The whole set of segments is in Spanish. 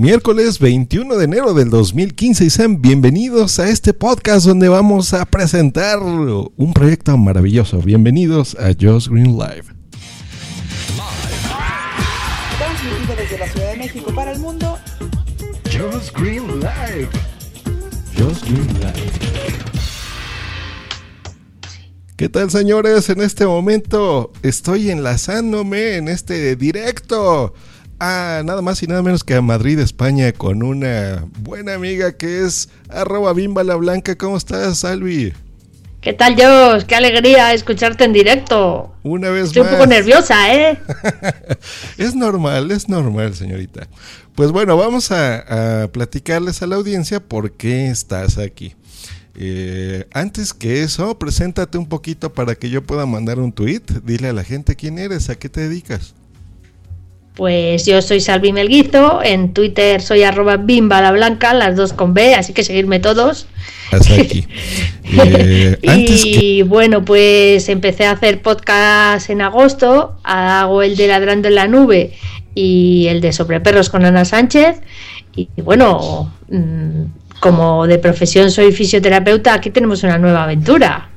Miércoles 21 de enero del 2015 y sean bienvenidos a este podcast donde vamos a presentar un proyecto maravilloso. Bienvenidos a Just Green Live. Transmitido desde la Ciudad de México para el mundo. Just Green Live. Just Green Live. ¿Qué tal señores? En este momento estoy enlazándome en este directo a nada más y nada menos que a Madrid, España, con una buena amiga que es arroba bimba la blanca. ¿Cómo estás, Salvi? ¿Qué tal, Jos? Qué alegría escucharte en directo. Una vez Estoy más. un poco nerviosa, ¿eh? es normal, es normal, señorita. Pues bueno, vamos a, a platicarles a la audiencia por qué estás aquí. Eh, antes que eso, preséntate un poquito para que yo pueda mandar un tweet. Dile a la gente quién eres, a qué te dedicas. Pues yo soy Salvi Melguizo, en Twitter soy arroba bimba la blanca, las dos con B, así que seguirme todos. Hasta aquí. Eh, antes y que- bueno, pues empecé a hacer podcast en agosto, hago el de Ladrando en la Nube y el de Sobre Perros con Ana Sánchez. Y bueno, mm, como de profesión soy fisioterapeuta, aquí tenemos una nueva aventura.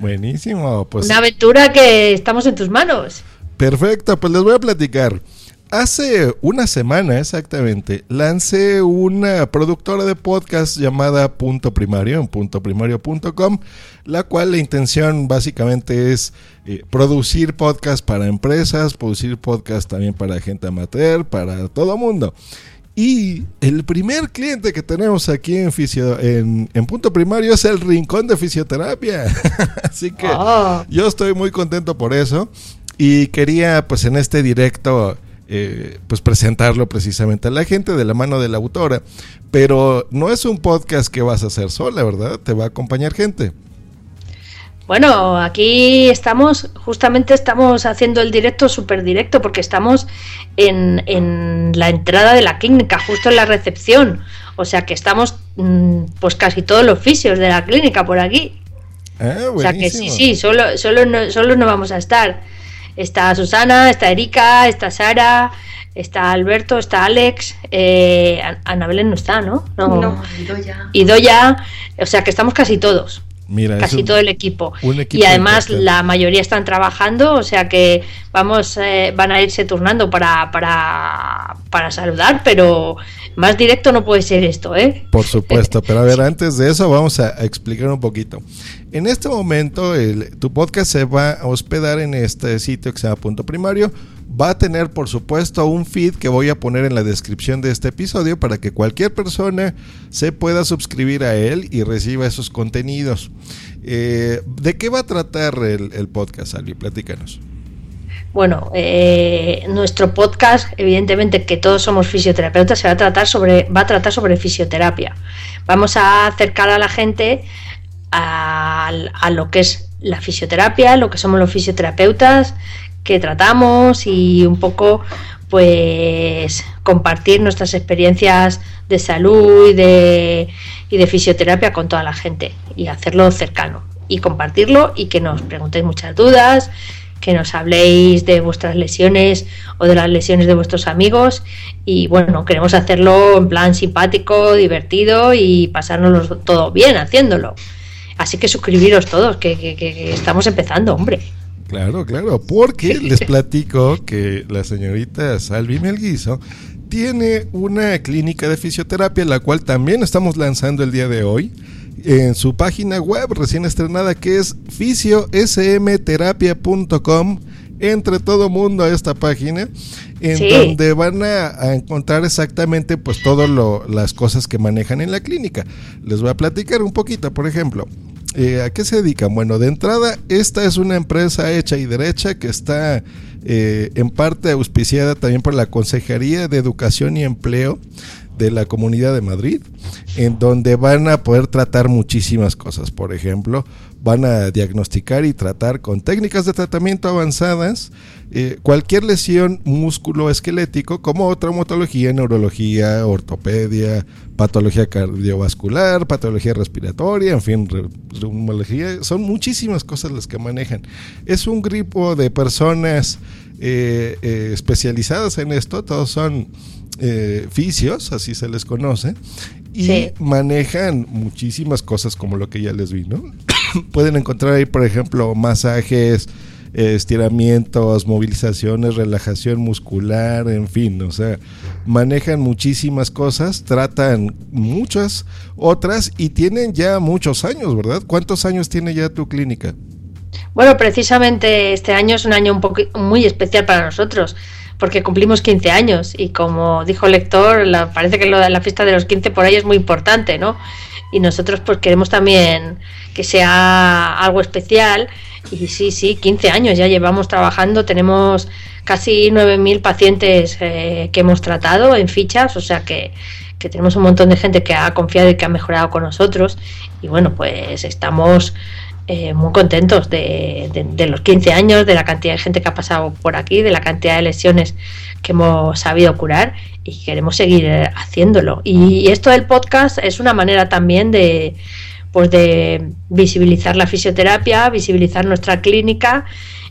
Buenísimo, pues Una aventura que estamos en tus manos. Perfecto, pues les voy a platicar. Hace una semana exactamente lancé una productora de podcast llamada Punto Primario en puntoprimario.com, la cual la intención básicamente es eh, producir podcast para empresas, producir podcast también para gente amateur, para todo mundo. Y el primer cliente que tenemos aquí en, fisio- en, en Punto Primario es el Rincón de Fisioterapia. Así que Ah. yo estoy muy contento por eso. Y quería, pues en este directo, eh, pues presentarlo precisamente a la gente de la mano de la autora. Pero no es un podcast que vas a hacer sola, ¿verdad? Te va a acompañar gente. Bueno, aquí estamos, justamente estamos haciendo el directo súper directo porque estamos en, en la entrada de la clínica, justo en la recepción. O sea que estamos mm, pues casi todos los fisios de la clínica por aquí. Ah, O sea que sí, sí, solo, solo, no, solo no vamos a estar. Está Susana, está Erika, está Sara, está Alberto, está Alex, eh, An- Ana Belén no está, ¿no? No, Idoya. Y Doya, o sea que estamos casi todos Mira, casi un- todo el equipo. y además importante. la mayoría están trabajando, o sea que vamos, eh, van a irse turnando para, para, para saludar, pero más directo no puede ser esto, ¿eh? Por supuesto, pero a ver, antes de eso vamos a, a explicar un poquito. En este momento, el- tu podcast se va a hospedar en este sitio que se llama Punto Primario. Va a tener, por supuesto, un feed que voy a poner en la descripción de este episodio para que cualquier persona se pueda suscribir a él y reciba esos contenidos. Eh, ¿De qué va a tratar el, podcast, Albi? Platícanos. Bueno, eh, nuestro podcast, evidentemente que todos somos fisioterapeutas, se va a tratar sobre, va a tratar sobre fisioterapia. Vamos a acercar a la gente a, a lo que es la fisioterapia, lo que somos los fisioterapeutas, que tratamos y un poco pues compartir nuestras experiencias de salud y de, y de fisioterapia con toda la gente y hacerlo cercano y compartirlo y que nos preguntéis muchas dudas, que nos habléis de vuestras lesiones o de las lesiones de vuestros amigos y bueno, queremos hacerlo en plan simpático, divertido y pasárnoslo todo bien haciéndolo. Así que suscribiros todos, que, estamos empezando, hombre. Claro, claro, porque les platico que la señorita Salvi Melguizo tiene una clínica de fisioterapia, la cual también estamos lanzando el día de hoy en su página web recién estrenada que es fisiosmterapia.com. Entre todo mundo a esta página, en Sí. donde van a, a encontrar exactamente pues todas las cosas que manejan en la clínica. Les voy a platicar un poquito, por ejemplo. Eh, ¿A qué se dedican? Bueno, de entrada, esta es una empresa hecha y derecha que está eh, en parte auspiciada también por la Consejería de Educación y Empleo de la Comunidad de Madrid, en donde van a poder tratar muchísimas cosas. Por ejemplo, van a diagnosticar y tratar con técnicas de tratamiento avanzadas eh, cualquier lesión músculo-esquelético como traumatología, neurología, ortopedia, patología cardiovascular, patología respiratoria, en fin, reumología. Son muchísimas cosas las que manejan. Es un grupo de personas eh, eh, especializadas en esto, todos son eh, fisios, así se les conoce, y manejan muchísimas cosas como lo que ya les vi, ¿no? Pueden encontrar ahí, por ejemplo, masajes, estiramientos, movilizaciones, relajación muscular, en fin, o sea, manejan muchísimas cosas, tratan muchas otras y tienen ya muchos años, ¿verdad? ¿Cuántos años tiene ya tu clínica? Bueno, precisamente este año es un año un muy especial para nosotros porque cumplimos 15 años y como dijo el lector, la, parece que lo la fiesta de los 15 por ahí es muy importante, ¿no? Y nosotros pues queremos también que sea algo especial. Y sí, sí, 15 años ya llevamos trabajando, tenemos casi 9.000 pacientes eh, que hemos tratado en fichas, o sea que, que tenemos un montón de gente que ha confiado y que ha mejorado con nosotros. Y bueno, pues estamos eh, muy contentos de, los 15 años, de la cantidad de gente que ha pasado por aquí, de la cantidad de lesiones que hemos sabido curar y queremos seguir eh, haciéndolo. Y, esto del podcast es una manera también de, pues de visibilizar la fisioterapia, visibilizar nuestra clínica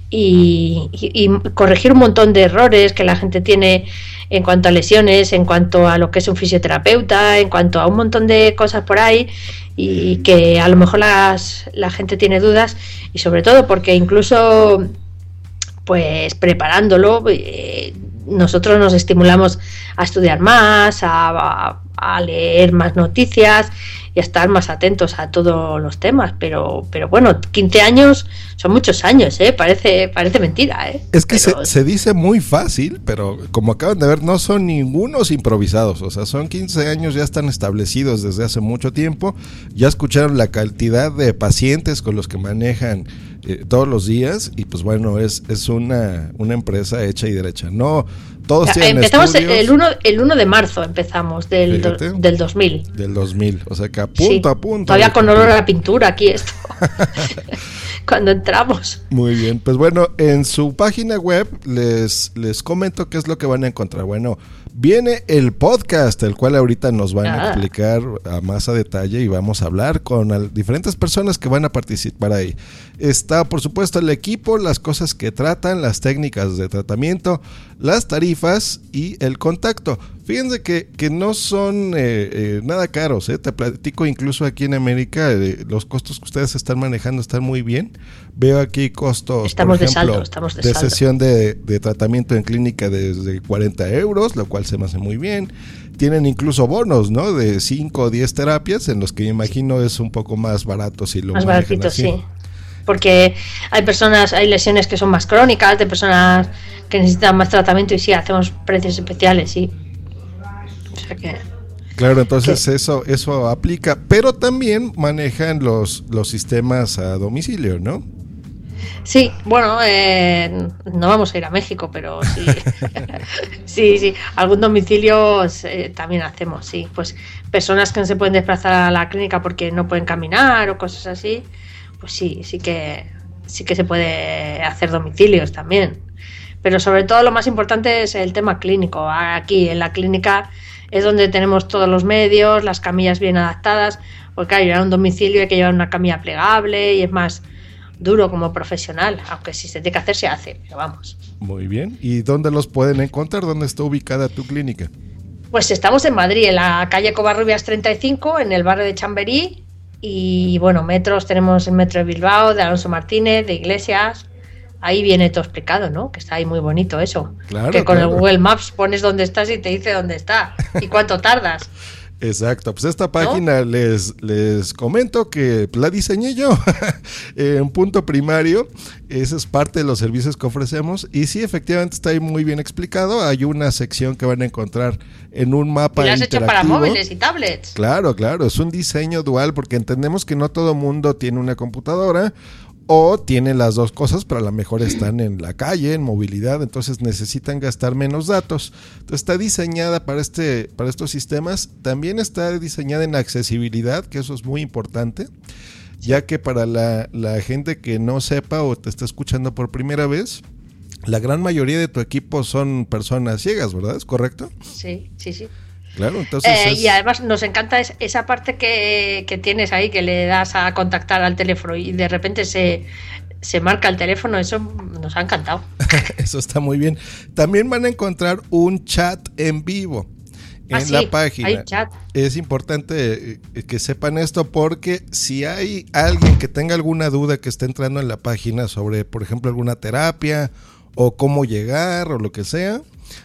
y, y, corregir un montón de errores que la gente tiene en cuanto a lesiones, en cuanto a lo que es un fisioterapeuta, en cuanto a un montón de cosas por ahí y que a lo mejor las, la gente tiene dudas y sobre todo porque incluso pues preparándolo eh, nosotros nos estimulamos a estudiar más, a, leer más noticias y a estar más atentos a todos los temas. Pero, pero bueno, 15 años son muchos años, ¿eh? Parece, parece mentira, ¿eh? Es que se, se, dice muy fácil, pero como acaban de ver, no son ningunos improvisados. O sea, son 15 años, ya están establecidos desde hace mucho tiempo. Ya escucharon la cantidad de pacientes con los que manejan eh, todos los días y pues bueno, es, es una, una empresa hecha y derecha. No, todos Empezamos el 1, el 1 de marzo, empezamos del, del 2000. Del 2000, o sea que a punto a punto. Todavía con olor a la pintura aquí esto. Cuando entramos. Muy bien, pues bueno, en su página web les, les comento qué es lo que van a encontrar. Bueno, Viene el podcast, el cual ahorita nos van a ah. explicar a más a detalle y vamos a hablar con diferentes personas que van a participar ahí. Está, por supuesto, el equipo, las cosas que tratan, las técnicas de tratamiento, las tarifas y el contacto. Fíjense que, que no son eh, eh, nada caros, ¿eh? te platico incluso aquí en América, los costos que ustedes están manejando están muy bien. Veo aquí costos, estamos por ejemplo, de, estamos de, sesión de, de, tratamiento en clínica desde 40 euros, lo cual se me hace muy bien. Tienen incluso bonos, ¿no? De 5 o 10 terapias, en los que imagino es un poco más barato si lo Más baratito, sí porque hay personas, hay lesiones que son más crónicas, de personas que necesitan más tratamiento y sí, hacemos precios especiales, sí. Claro, entonces eso eso aplica, pero también manejan los, los sistemas a domicilio, ¿no? Sí, bueno, eh, no vamos a ir a México, pero sí, sí, sí, algún domicilio eh, también hacemos, sí, pues personas que no se pueden desplazar a la clínica porque no pueden caminar o cosas así, pues sí, sí que sí que se puede hacer domicilios también, pero sobre todo lo más importante es el tema clínico. Aquí en la clínica es donde tenemos todos los medios, las camillas bien adaptadas, porque hay un domicilio hay que llevar una camilla plegable y es más duro como profesional, aunque si se tiene que hacer se hace, pero vamos. Muy bien, ¿y dónde los pueden encontrar? ¿Dónde está ubicada tu clínica? Pues estamos en Madrid, en la calle Covarrubias 35, en el barrio de Chamberí, y bueno, metros tenemos el metro de Bilbao, de Alonso Martínez, de Iglesias, ahí viene todo explicado, ¿no? Que está ahí muy bonito eso. que con el Google Maps pones dónde estás y te dice dónde está y cuánto tardas. Exacto, pues esta página les, les comento que la diseñé yo en punto primario, esa es parte de los servicios que ofrecemos y sí, efectivamente está ahí muy bien explicado, hay una sección que van a encontrar en un mapa. ¿Y lo has hecho para móviles y tablets? Claro, claro, es un diseño dual porque entendemos que no todo mundo tiene una computadora o tienen las dos cosas, pero a lo mejor están en la calle, en movilidad, entonces necesitan gastar menos datos. Entonces está diseñada para, este, para estos sistemas. También está diseñada en accesibilidad, que eso es muy importante, ya que para la, la gente que no sepa o te está escuchando por primera vez, la gran mayoría de tu equipo son personas ciegas, ¿verdad? ¿Es correcto? Sí, sí, sí. Claro, entonces. Eh, es- Y además nos encanta es- esa parte que, que tienes ahí, que le das a contactar al teléfono y de repente se, se marca el teléfono. Eso nos ha encantado. Eso está muy bien. También van a encontrar un chat en vivo en Ah, sí, la página. chat. Es importante eh, que sepan esto porque si hay alguien que tenga alguna duda que esté entrando en la página sobre, por ejemplo, alguna terapia o cómo llegar o lo que sea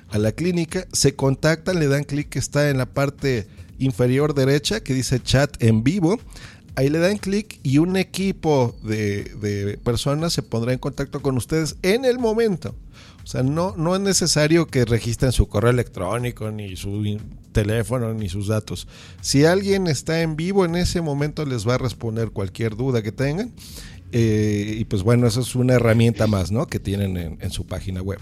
a la clínica, se contactan, le dan clic que está en la parte inferior derecha que dice chat en vivo. Ahí le dan clic y un equipo de, de personas se pondrá en contacto con ustedes en el momento. O sea, no, no es necesario que registren su correo electrónico, ni su teléfono, ni sus datos. Si alguien está en vivo en ese momento, les va a responder cualquier duda que tengan. Eh, y pues bueno, eso es una herramienta más, ¿no? Que tienen en, en su página web.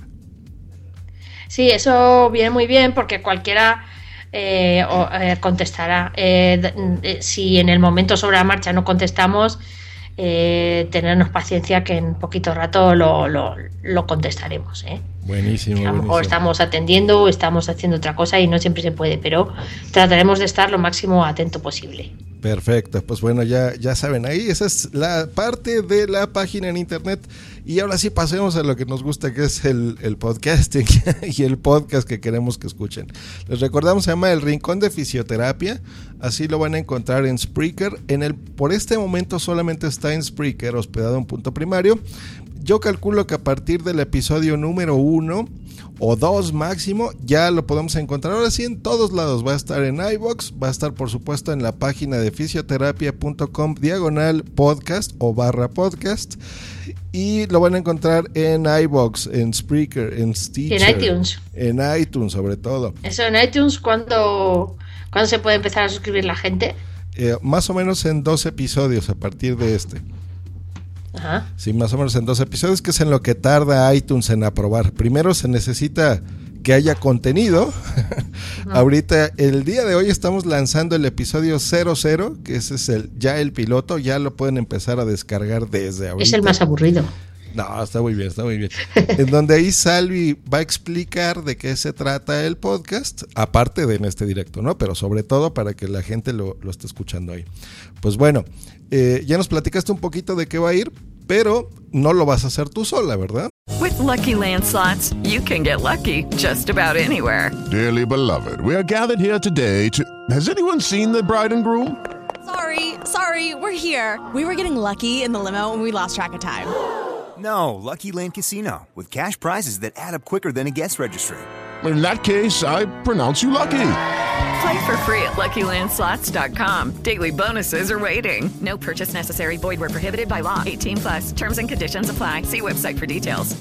Sí, eso viene muy bien porque cualquiera eh, o- eh, contestará. Eh, eh, si en el momento sobre la marcha no contestamos, eh, tenernos paciencia que en poquito rato lo, lo- lo contestaremos. ¿eh? Buenísimo. A lo mejor buenísimo. estamos atendiendo o estamos haciendo otra cosa y no siempre se puede, pero trataremos de estar lo máximo atento posible. Perfecto, pues bueno, ya, ya saben, ahí esa es la parte de la página en internet. Y ahora sí pasemos a lo que nos gusta, que es el, el podcasting y el podcast que queremos que escuchen. Les recordamos, se llama El Rincón de Fisioterapia. Así lo van a encontrar en Spreaker. En el, por este momento solamente está en Spreaker, hospedado en punto primario. Yo calculo que a partir del episodio número uno o dos máximo, ya lo podemos encontrar. Ahora sí, en todos lados. Va a estar en iBox, va a estar por supuesto en la página de fisioterapia.com diagonal podcast o barra podcast. Y lo van a encontrar en iBox, en Spreaker, en Stitcher. iTunes. En iTunes, sobre todo. Eso en iTunes, ¿cuándo, ¿cuándo se puede empezar a suscribir la gente? Eh, más o menos en dos episodios a partir de este. Ajá. Sí, más o menos en dos episodios, que es en lo que tarda iTunes en aprobar. Primero se necesita que haya contenido. Ahorita, el día de hoy estamos lanzando el episodio 00, que ese es el ya el piloto, ya lo pueden empezar a descargar desde ahorita. Es el más aburrido. No, está muy bien, está muy bien. en donde ahí Salvi va a explicar de qué se trata el podcast, aparte de en este directo, ¿no? Pero sobre todo para que la gente lo, lo esté escuchando ahí. Pues bueno, eh, ya nos platicaste un poquito de qué va a ir, pero no lo vas a hacer tú sola, ¿verdad? With Lucky Land slots, you can get lucky just about anywhere. Dearly beloved, we are gathered here today to. Has anyone seen the bride and groom? Sorry, sorry, we're here. We were getting lucky in the limo and we lost track of time. No, Lucky Land Casino, with cash prizes that add up quicker than a guest registry. In that case, I pronounce you lucky. Play for free at LuckyLandSlots.com. Daily bonuses are waiting. No purchase necessary. Void where prohibited by law. 18 plus. Terms and conditions apply. See website for details.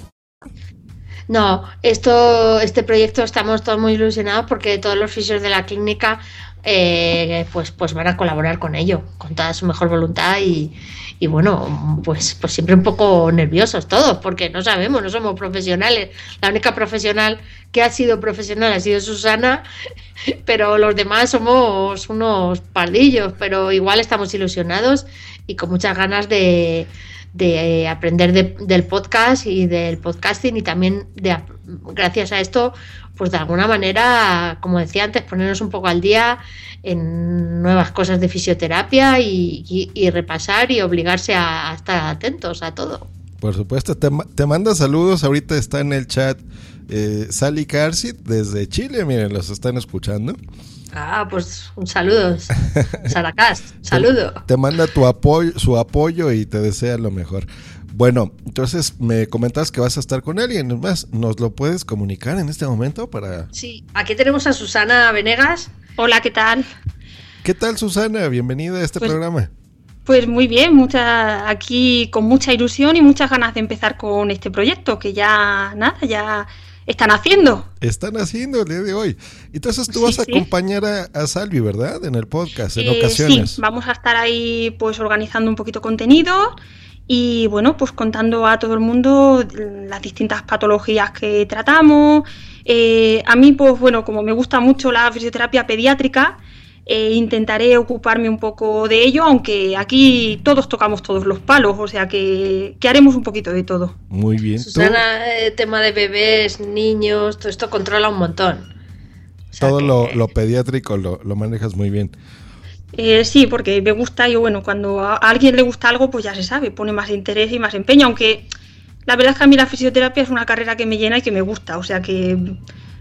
No, esto, este proyecto estamos todos muy ilusionados porque todos los fisios de la clínica eh, pues, pues van a colaborar con ello, con toda su mejor voluntad y, y bueno, pues, pues siempre un poco nerviosos todos, porque no sabemos, no somos profesionales. La única profesional que ha sido profesional ha sido Susana, pero los demás somos unos pardillos, pero igual estamos ilusionados y con muchas ganas de, de aprender de- del podcast y del podcasting y también de gracias a esto pues de alguna manera como decía antes ponernos un poco al día en nuevas cosas de fisioterapia y, y- y repasar y obligarse a, a estar atentos a todo Por supuesto, te, te manda saludos. Ahorita está en el chat eh, Sally Carsit desde Chile. Miren, los están escuchando. ah pues un saludo Saracast saludo Te manda tu apoyo, su apoyo y te desea lo mejor. Bueno, entonces me comentas que vas a estar con alguien más. ¿Nos lo puedes comunicar en este momento para... sí aquí tenemos a Susana Venegas Hola, ¿qué tal? ¿Qué tal Susana? Bienvenida a este Pues- programa. Pues muy bien, mucha, aquí con mucha ilusión y muchas ganas de empezar con este proyecto que ya nada, ya están haciendo. Están haciendo el día de hoy. Entonces tú Sí, vas a sí. acompañar a, a Salvi, ¿verdad? En el podcast, en Eh, ocasiones. Sí, vamos a estar ahí pues organizando un poquito contenido y bueno, pues contando a todo el mundo las distintas patologías que tratamos. Eh, a mí, pues bueno, como me gusta mucho la fisioterapia pediátrica, eh, intentaré ocuparme un poco de ello, aunque aquí todos tocamos todos los palos, o sea que, haremos un poquito de todo. Muy bien. Susana, el eh, tema de bebés, niños, todo esto controla un montón. todo lo, pediátrico lo, manejas muy bien. Eh, sí, porque me gusta y bueno, cuando a alguien le gusta algo, pues ya se sabe, pone más interés y más empeño, aunque la verdad es que a mí la fisioterapia es una carrera que me llena y que me gusta, o sea que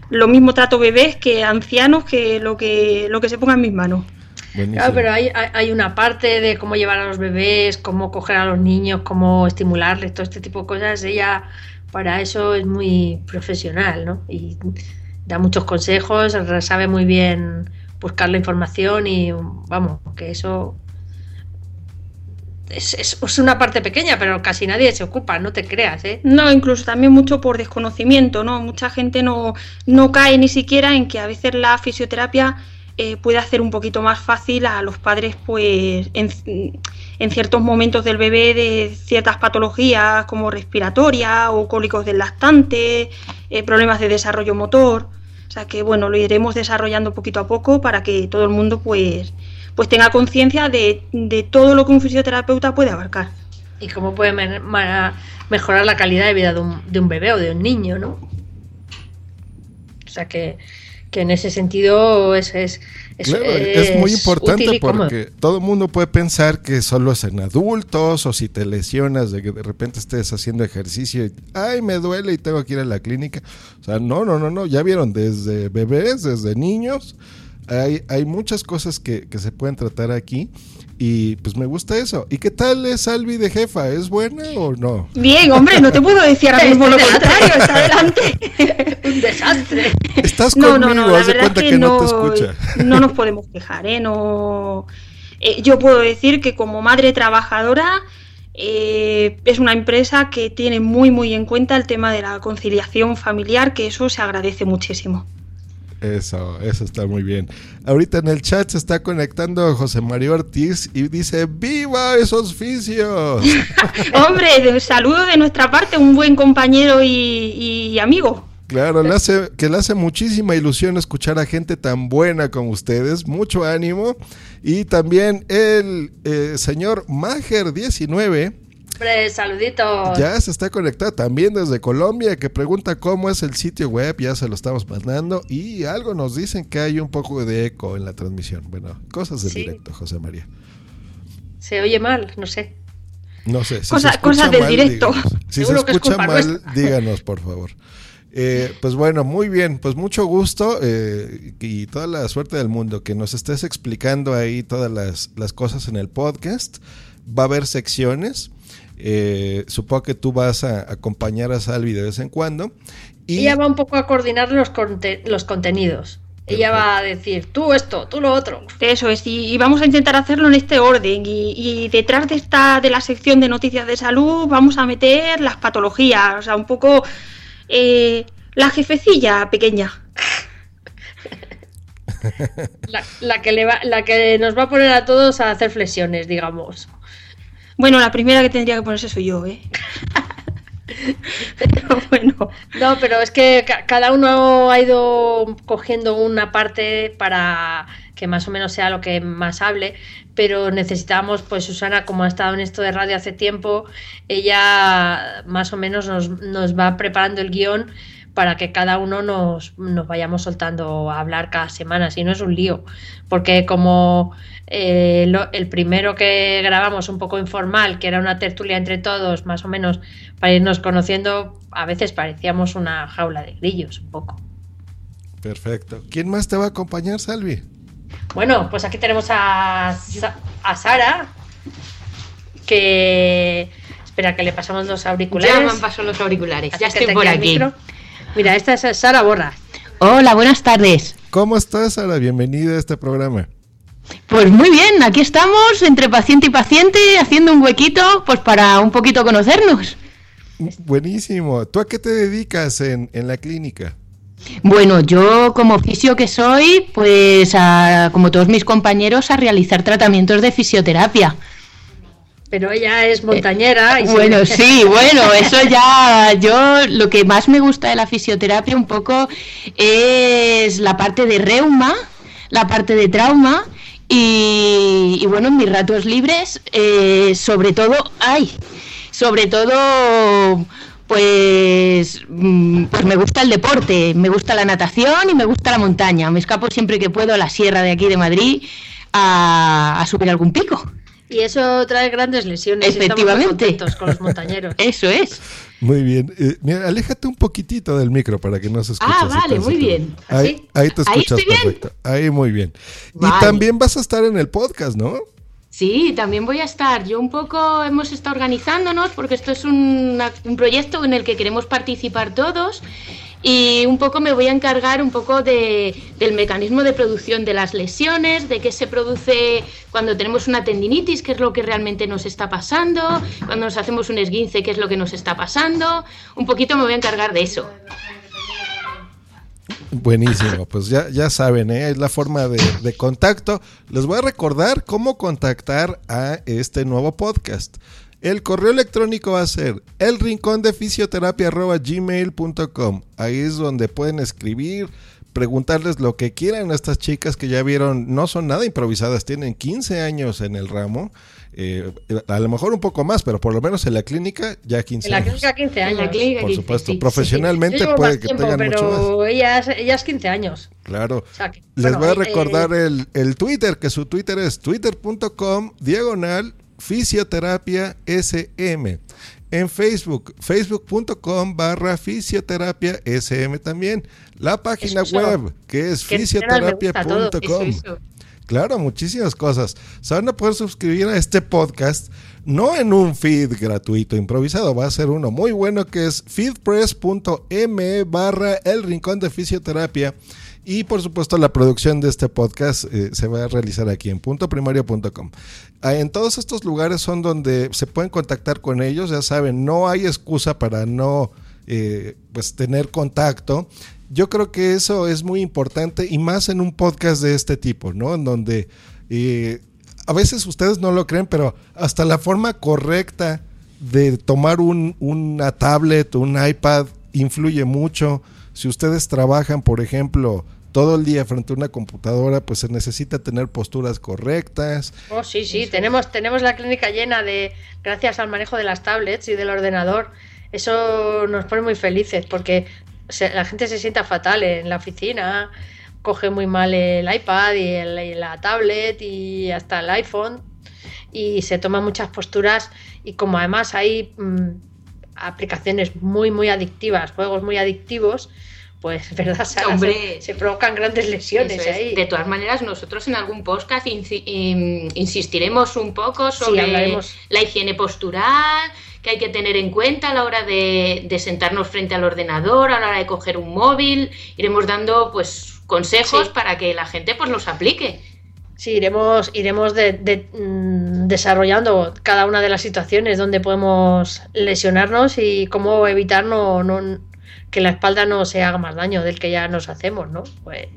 lo mismo trato bebés que ancianos que lo que, lo que se ponga en mis manos. Claro, pero hay, hay, una parte de cómo llevar a los bebés, cómo coger a los niños, cómo estimularles, todo este tipo de cosas. Ella para eso es muy profesional, ¿no? Y da muchos consejos, sabe muy bien buscar la información y vamos, que eso es, una parte pequeña, pero casi nadie se ocupa, no te creas, ¿eh? No, incluso también mucho por desconocimiento, ¿no? Mucha gente no, no cae ni siquiera en que a veces la fisioterapia eh, puede hacer un poquito más fácil a los padres, pues, en, ciertos momentos del bebé de ciertas patologías como respiratoria o cólicos del lactante, eh, problemas de desarrollo motor. Sea que, bueno, lo iremos desarrollando poquito a poco para que todo el mundo, pues, pues tenga conciencia de, todo lo que un fisioterapeuta puede abarcar. Y cómo puede mejorar la calidad de vida de un, de un, bebé o de un niño, ¿no? O sea que, en ese sentido es, es, es, muy importante porque todo el mundo puede pensar que solo es en adultos o si te lesionas de que de repente estés haciendo ejercicio y ay me duele y tengo que ir a la clínica. O sea, no, no, no, no, ya vieron desde bebés, desde niños hay, hay muchas cosas que, se pueden tratar aquí. Y pues me gusta eso. ¿Y qué tal es Albi de jefa? ¿Es buena o no? Bien, hombre, no te puedo decir ahora mismo lo contrario. Está adelante. Un desastre. Estás conmigo, no, no, no, haz de cuenta que, no, te escucha. No nos podemos quejar, ¿eh? No, eh, yo puedo decir que como madre trabajadora eh, es una empresa que tiene muy, muy en cuenta el tema de la conciliación familiar, que eso se agradece muchísimo. Eso, eso está muy bien. Ahorita en el chat se está conectando José Mario Ortiz y dice, ¡Viva esos fisios! Hombre, saludo de nuestra parte, un buen compañero y, amigo. Claro, le hace, que le hace muchísima ilusión escuchar a gente tan buena como ustedes, mucho ánimo. Y también el eh, señor Mager19 saluditos. Ya se está conectado también desde Colombia, que pregunta cómo es el sitio web, ya se lo estamos mandando. Y algo nos dicen que hay un poco de eco en la transmisión. Bueno, cosas de directo, José María. Se oye mal, no sé. No sé. Si cosas del directo. Si se escucha mal, díganos, por favor. Eh, pues bueno, muy bien, pues mucho gusto eh, y toda la suerte del mundo que nos estés explicando ahí todas las, las cosas en el podcast. Va a haber secciones. Eh, supongo que tú vas a acompañar a Salvi de vez en cuando. Y... Ella va un poco a coordinar los, los contenidos. Ella va a decir, tú esto, tú lo otro. Eso es, y, vamos a intentar hacerlo en este orden. Y, detrás de esta, de la sección de noticias de salud, vamos a meter las patologías, o sea, un poco eh, la jefecilla pequeña. la, que le va, la que nos va a poner a todos a hacer flexiones, digamos. Bueno, la primera que tendría que ponerse soy yo, ¿eh? pero bueno. No, pero es que cada uno ha ido cogiendo una parte para que más o menos sea lo que más hable, pero necesitamos, pues Susana, como ha estado en esto de radio hace tiempo, ella más o menos nos, nos va preparando el guion para que cada uno nos, nos, vayamos soltando a hablar cada semana, si no es un lío, porque como eh, el primero que grabamos un poco informal, que era una tertulia entre todos, más o menos para irnos conociendo, a veces parecíamos una jaula de grillos, un poco. Perfecto. ¿Quién más te va a acompañar, Salvi? Bueno, pues aquí tenemos a, a Sara, que... Espera, que le pasamos los auriculares. Ya me han pasado los auriculares, ya estoy por aquí. Mira, esta es Sara Borra. Hola, buenas tardes. ¿Cómo estás, Sara? Bienvenida a este programa. Pues muy bien, aquí estamos entre paciente y paciente haciendo un huequito pues para un poquito conocernos. Buenísimo. ¿Tú a qué te dedicas en, la clínica? Bueno, yo como fisio que soy, pues como todos mis compañeros, a realizar tratamientos de fisioterapia. Pero ella es montañera. Y bueno, sí, bueno, eso ya, yo lo que más me gusta de la fisioterapia un poco es la parte de reuma, la parte de trauma y, bueno, en mis ratos libres, eh, sobre todo, ay, sobre todo pues, mm, pues me gusta el deporte, me gusta la natación y me gusta la montaña. Me escapo siempre que puedo a la sierra de aquí de Madrid a subir algún pico. Y eso trae grandes lesiones. Efectivamente. con los montañeros. eso es. Muy bien. Eh, mira, aléjate un poquitito del micro para que no se escuche. Ah, vale, muy bien. Ahí, ahí, te escuchas perfecto. Ahí muy bien. Y también vas a estar en el podcast, ¿no? Sí, también voy a estar. Yo un poco hemos estado organizándonos porque esto es un, un proyecto en el que queremos participar todos y un poco me voy a encargar un poco de, del mecanismo de producción de las lesiones, de qué se produce cuando tenemos una tendinitis, qué es lo que realmente nos está pasando, cuando nos hacemos un esguince, qué es lo que nos está pasando. Un poquito me voy a encargar de eso. Buenísimo, pues ya, ya saben, ¿eh? es la forma de, de, contacto. Les voy a recordar cómo contactar a este nuevo podcast. El correo electrónico va a ser el rincón de gmail.com. Ahí es donde pueden escribir, preguntarles lo que quieran a estas chicas que ya vieron, no son nada improvisadas, tienen 15 años en el ramo. Eh, a lo mejor un poco más, pero por lo menos en la clínica ya 15 años. En la clínica 15 años. La clínica por supuesto, profesionalmente puede que tengan mucho más. Pero ellas, ellas 15 años. Claro. Les voy a recordar eh, el, el Twitter, que su Twitter es twitter.com diagonal Fisioterapia SM. En Facebook, facebook.com barra fisioterapia SM también. La página web, que es fisioterapia.com. Claro, muchísimas cosas. Se van a poder suscribir a este podcast, no en un feed gratuito improvisado, va a ser uno muy bueno que es feedpress.me barra el rincón de fisioterapia y por supuesto la producción de este podcast eh, se va a realizar aquí en puntoprimario.com. Ah, en todos estos lugares son donde se pueden contactar con ellos, ya saben, no hay excusa para no eh, pues tener contacto. Yo creo que eso es muy importante y más en un podcast de este tipo, ¿no? En donde eh, a veces ustedes no lo creen, pero hasta la forma correcta de tomar un, una tablet, un iPad, influye mucho. Si ustedes trabajan, por ejemplo, todo el día frente a una computadora, pues se necesita tener posturas correctas. Oh, sí, sí, tenemos, tenemos la clínica llena de, gracias al manejo de las tablets y del ordenador. Eso nos pone muy felices porque la gente se sienta fatal en la oficina, coge muy mal el iPad y, la tablet y hasta el iPhone y se toman muchas posturas y como además hay... Mm, aplicaciones muy, muy adictivas, juegos muy adictivos, pues, ¿verdad? se, provocan grandes lesiones ahí. De todas maneras, nosotros en algún podcast insistiremos un poco sobre la higiene postural, que hay que tener en cuenta a la hora de, sentarnos frente al ordenador, a la hora de coger un móvil. Iremos dando pues consejos para que la gente pues los aplique. Sí, iremos, iremos de, mm, desarrollando cada una de las situaciones donde podemos lesionarnos y cómo evitar no, que la espalda no se haga más daño del que ya nos hacemos, ¿no? Pues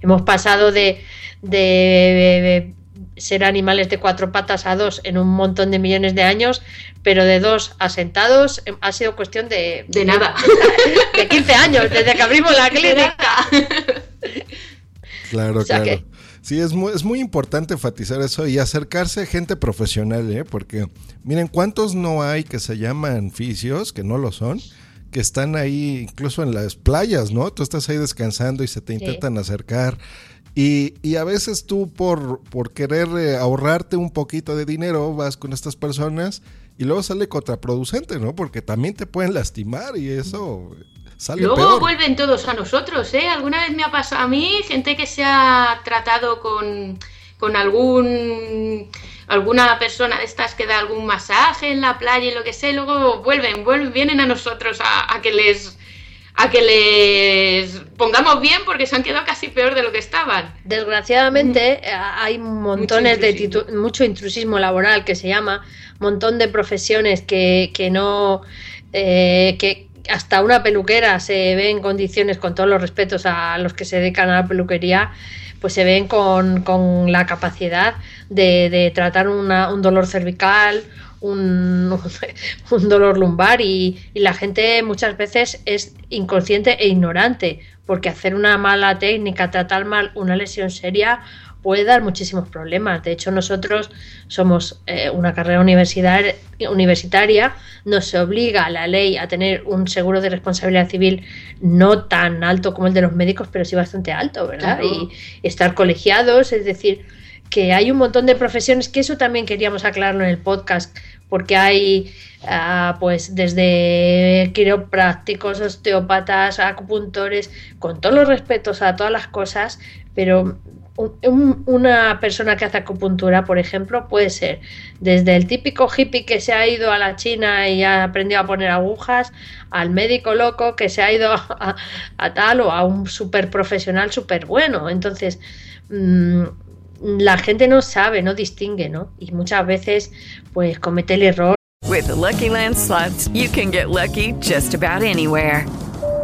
hemos pasado de, de, ser animales de cuatro patas a dos en un montón de millones de años, pero de dos a sentados em, ha sido cuestión de... De nada. De, 15 años, desde que abrimos la clínica. Claro, claro. Sí, es muy, es muy importante enfatizar eso y acercarse a gente profesional, ¿eh? porque miren, ¿cuántos no hay que se llaman fisios, que no lo son? que están ahí incluso en las playas, ¿no? Tú estás ahí descansando y se te intentan acercar. Y, y, a veces tú por, por querer eh, ahorrarte un poquito de dinero vas con estas personas y luego sale contraproducente, ¿no? Porque también te pueden lastimar y eso Luego vuelven todos a nosotros, ¿eh? Alguna vez me ha pasado a mí, gente que se ha tratado con, con algún alguna persona de estas que da algún masaje en la playa y lo que sé, luego vuelven, vuelven vienen a nosotros a, que les a que les pongamos bien porque se han quedado casi peor de lo que estaban. Desgraciadamente mm. eh, hay montones de mucho intrusismo laboral que se llama, montón de profesiones que, que no eh, que hasta una peluquera se ve en condiciones, con todos los respetos a los que se dedican a la peluquería, pues se ven con, con la capacidad de, de tratar un dolor cervical, un, un dolor lumbar y, y, la gente muchas veces es inconsciente e ignorante porque hacer una mala técnica, tratar mal una lesión seria puede dar muchísimos problemas. De hecho, nosotros somos eh, una carrera universidad, universitaria, nos obliga a la ley a tener un seguro de responsabilidad civil no tan alto como el de los médicos, pero sí bastante alto, ¿verdad? Claro. Y estar colegiados, es decir, que hay un montón de profesiones, que eso también queríamos aclararlo en el podcast, porque hay uh, pues desde quiroprácticos, osteópatas, acupuntores, con todos los respetos a todas las cosas, pero un, una persona que hace acupuntura, por ejemplo, puede ser desde el típico hippie que se ha ido a la China y ha aprendido a poner agujas, al médico loco que se ha ido a, tal o a un super profesional súper bueno. Entonces, mmm, la gente no sabe, no distingue, ¿no? Y muchas veces, pues, comete el error. With Lucky Land you can get lucky just about anywhere.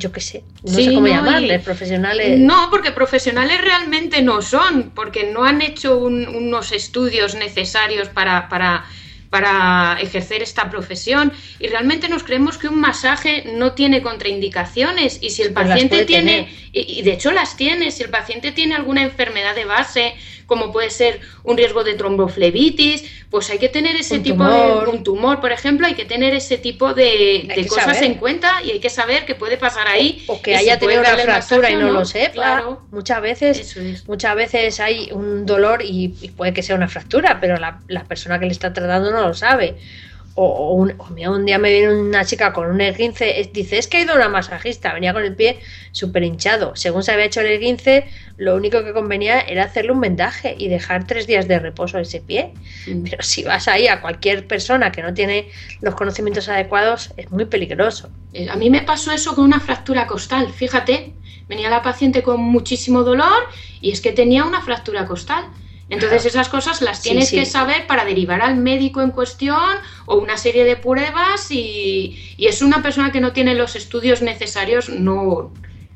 yo qué sé, no sí, sé cómo no, llamarles, profesionales. No, porque profesionales realmente no son, porque no han hecho un, unos estudios necesarios para, para, para ejercer esta profesión y realmente nos creemos que un masaje no tiene contraindicaciones y si el Pues paciente tiene, y, y de hecho las tiene, si el paciente tiene alguna enfermedad de base, como puede ser un riesgo de tromboflebitis, pues hay que tener ese Un tipo tumor. de un tumor, por ejemplo, hay que tener ese tipo de, de cosas saber. en cuenta y hay que saber qué puede pasar ahí. o que si haya puede tenido una fractura y no o lo sepa. Claro. Muchas veces, muchas veces hay un dolor y, y puede que sea una fractura, pero la, la persona que le está tratando no lo sabe. O, o un, o mira, un día me viene una chica con un esguince, es- dice, es que ha ido una masajista, venía con el pie súper hinchado. Según se había hecho el esguince, lo único que convenía era hacerle un vendaje y dejar tres días de reposo a ese pie. Pero si vas ahí a cualquier persona que no tiene los conocimientos adecuados, es muy peligroso. Eh, A mí me pasó eso con una fractura costal, fíjate, venía la paciente con muchísimo dolor y es que tenía una fractura costal. Entonces esas cosas las Sí, tienes sí. que saber para derivar al médico en cuestión o una serie de pruebas y, y es una persona que no tiene los estudios necesarios, no,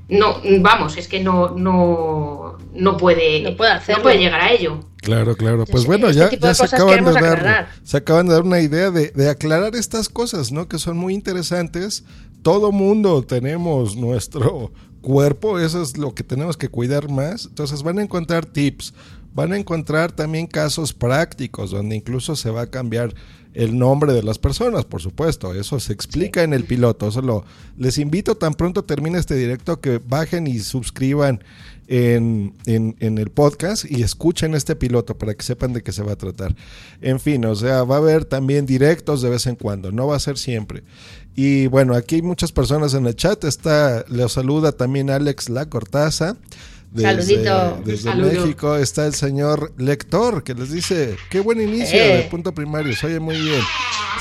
no vamos, es que no, no, no puede, no puede, hacerlo. llegar a ello. Claro, claro. Pues bueno, este ya, ya se acaban de dar, se acaban de dar una idea de, de aclarar estas cosas, ¿no? Que son muy interesantes. Todo mundo tenemos nuestro cuerpo, eso es lo que tenemos que cuidar más. Entonces van a encontrar tips, van a encontrar también casos prácticos donde incluso se va a cambiar el nombre de las personas, por supuesto. Eso se explica en el piloto. Eso lo, les invito tan pronto termine este directo que bajen y suscriban en, en, en el podcast y escuchen este piloto para que sepan de qué se va a tratar. En fin, o sea, va a haber también directos de vez en cuando, no va a ser siempre. Y bueno, aquí hay muchas personas en el chat. Está, le saluda también Alex La Cortaza. Saludito. Desde Saludo. México está el señor lector que les dice, qué buen inicio Eh. de punto primario, se oye muy bien.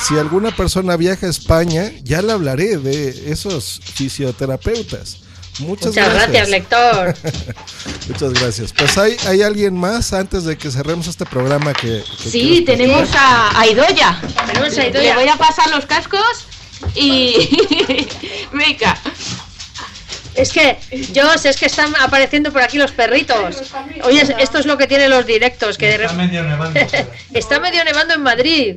Si alguna persona viaja a España, ya le hablaré de esos fisioterapeutas. Muchas, Muchas gracias, lector. Muchas gracias. Pues hay, hay alguien más antes de que cerremos este programa que... que Sí, tenemos a, a Idoya. Tenemos a Le- Idoia. Le voy a pasar los cascos y. Venga. Es que, Jos, es que están apareciendo por aquí los perritos. Oye, es- esto es lo que tienen los directos. Que de Está medio nevando. Está medio nevando en Madrid.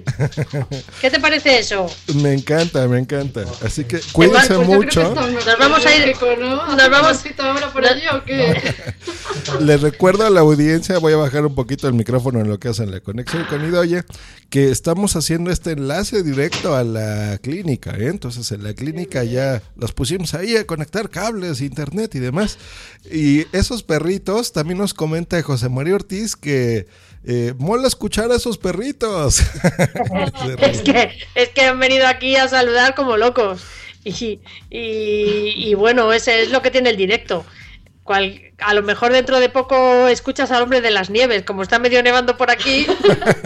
¿Qué te parece eso? Me encanta, me encanta. Así que cuídense Pues mucho. Nos vamos a ir. Nos vamos. ahora por allí o qué? Les recuerdo a la audiencia, voy a bajar un poquito el micrófono en lo que hacen la conexión con Idoya, que estamos haciendo este enlace directo a la clínica. ¿eh? Entonces en la clínica ya los pusimos ahí a conectar cables, internet y demás. Y esos perritos, también nos comenta José María Ortiz que eh, mola escuchar a esos perritos. Es que, es que han venido aquí a saludar como locos. Y, y, y bueno, ese es lo que tiene el directo. Cual- a lo mejor dentro de poco escuchas al hombre de las nieves, como está medio nevando por aquí.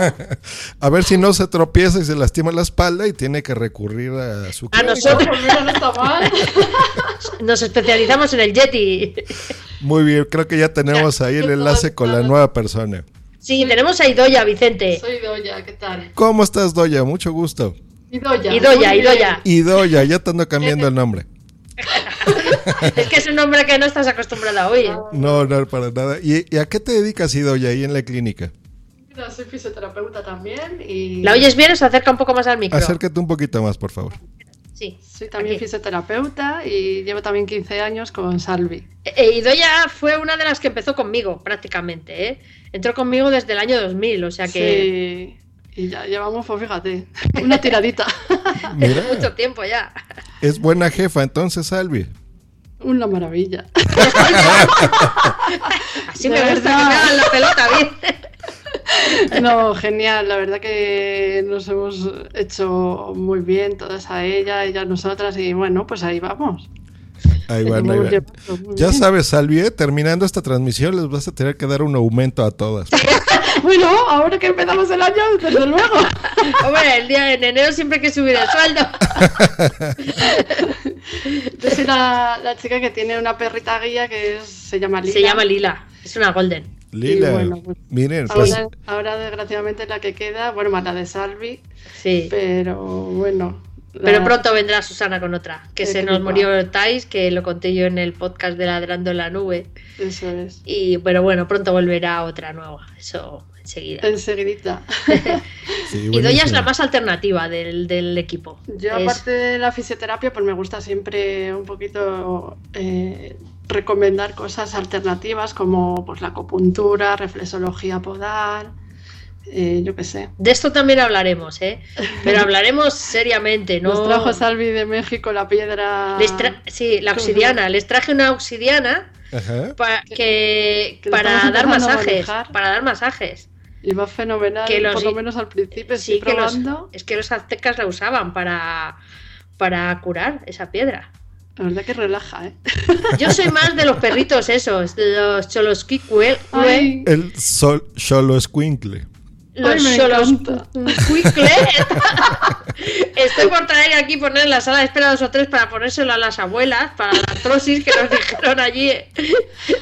a ver si no se tropieza y se lastima la espalda y tiene que recurrir a su A nosotros Mira, no está mal. nos especializamos en el Yeti. Muy bien, creo que ya tenemos ahí el enlace con la nueva persona. Sí, tenemos a Idoya, Vicente. Soy Doya, ¿qué tal? ¿Cómo estás, Doya? Mucho gusto. Idoya. Idoya. Idoya. Y Doya, ya te ando cambiando el nombre. Es que es un nombre que no estás acostumbrada a oír. No, no, para nada. ¿Y, y a qué te dedicas, Idoya, ahí en la clínica? Mira, soy fisioterapeuta también y... ¿La oyes bien o se acerca un poco más al micro? Acércate un poquito más, por favor. Sí. Soy también fisioterapeuta y llevo también 15 años con Salvi. Eh, Idoya fue una de las que empezó conmigo, prácticamente, ¿eh? Entró conmigo desde el año 2000, o sea que Sí, y ya llevamos, pues fíjate, una tiradita. Mira, mucho tiempo ya. es buena jefa, entonces, Salvi. Una maravilla. Así me gusta verdad. que me hagan la pelota bien. No, genial, la verdad que nos hemos hecho muy bien todas a ella, ella a nosotras y bueno, pues ahí vamos. Ahí van, ahí van. Ya sabes, Salvi, ¿eh? terminando esta transmisión les vas a tener que dar un aumento a todas. Bueno, ahora que empezamos el año, desde luego. Hombre, el día en enero siempre hay que subir el sueldo. Yo soy la, la chica que tiene una perrita guía que es- se llama Lila. Se llama Lila, es una golden. Lila, bueno, pues, miren, pues Ahora, ahora, desgraciadamente la que queda, bueno, más la de Salvi, Sí. pero bueno. la- Pero pronto vendrá Susana con otra, que se nos murió Thais, que lo conté yo en el podcast de Ladrando en la Nube. Eso es. Y pero bueno, pronto volverá otra nueva, eso enseguida. Enseguidita. sí, Y Doya es la más alternativa del, del equipo. Yo, Es- aparte de la fisioterapia, pues me gusta siempre un poquito eh, recomendar cosas alternativas como pues la acupuntura, reflexología podal, eh, yo qué sé. De esto también hablaremos, ¿eh? Pero hablaremos seriamente, ¿no? Nos trajo Salvi de México la piedra. Les tra- sí, la obsidiana. Les traje una obsidiana Ajá. pa- que, para dar masajes. manejar. Para dar masajes. Y va fenomenal, Que los- por lo menos al principio Sí, estoy que los, es que los aztecas la usaban para, para curar esa piedra. La verdad que relaja, ¿eh? Yo soy más de los perritos esos, de los cholosquicue, Ay, El sol, solo escuincle. Los choloscuicle. Estoy por traer aquí, poner en la sala de espera dos o tres para ponérselo a las abuelas, para la artrosis que nos dijeron allí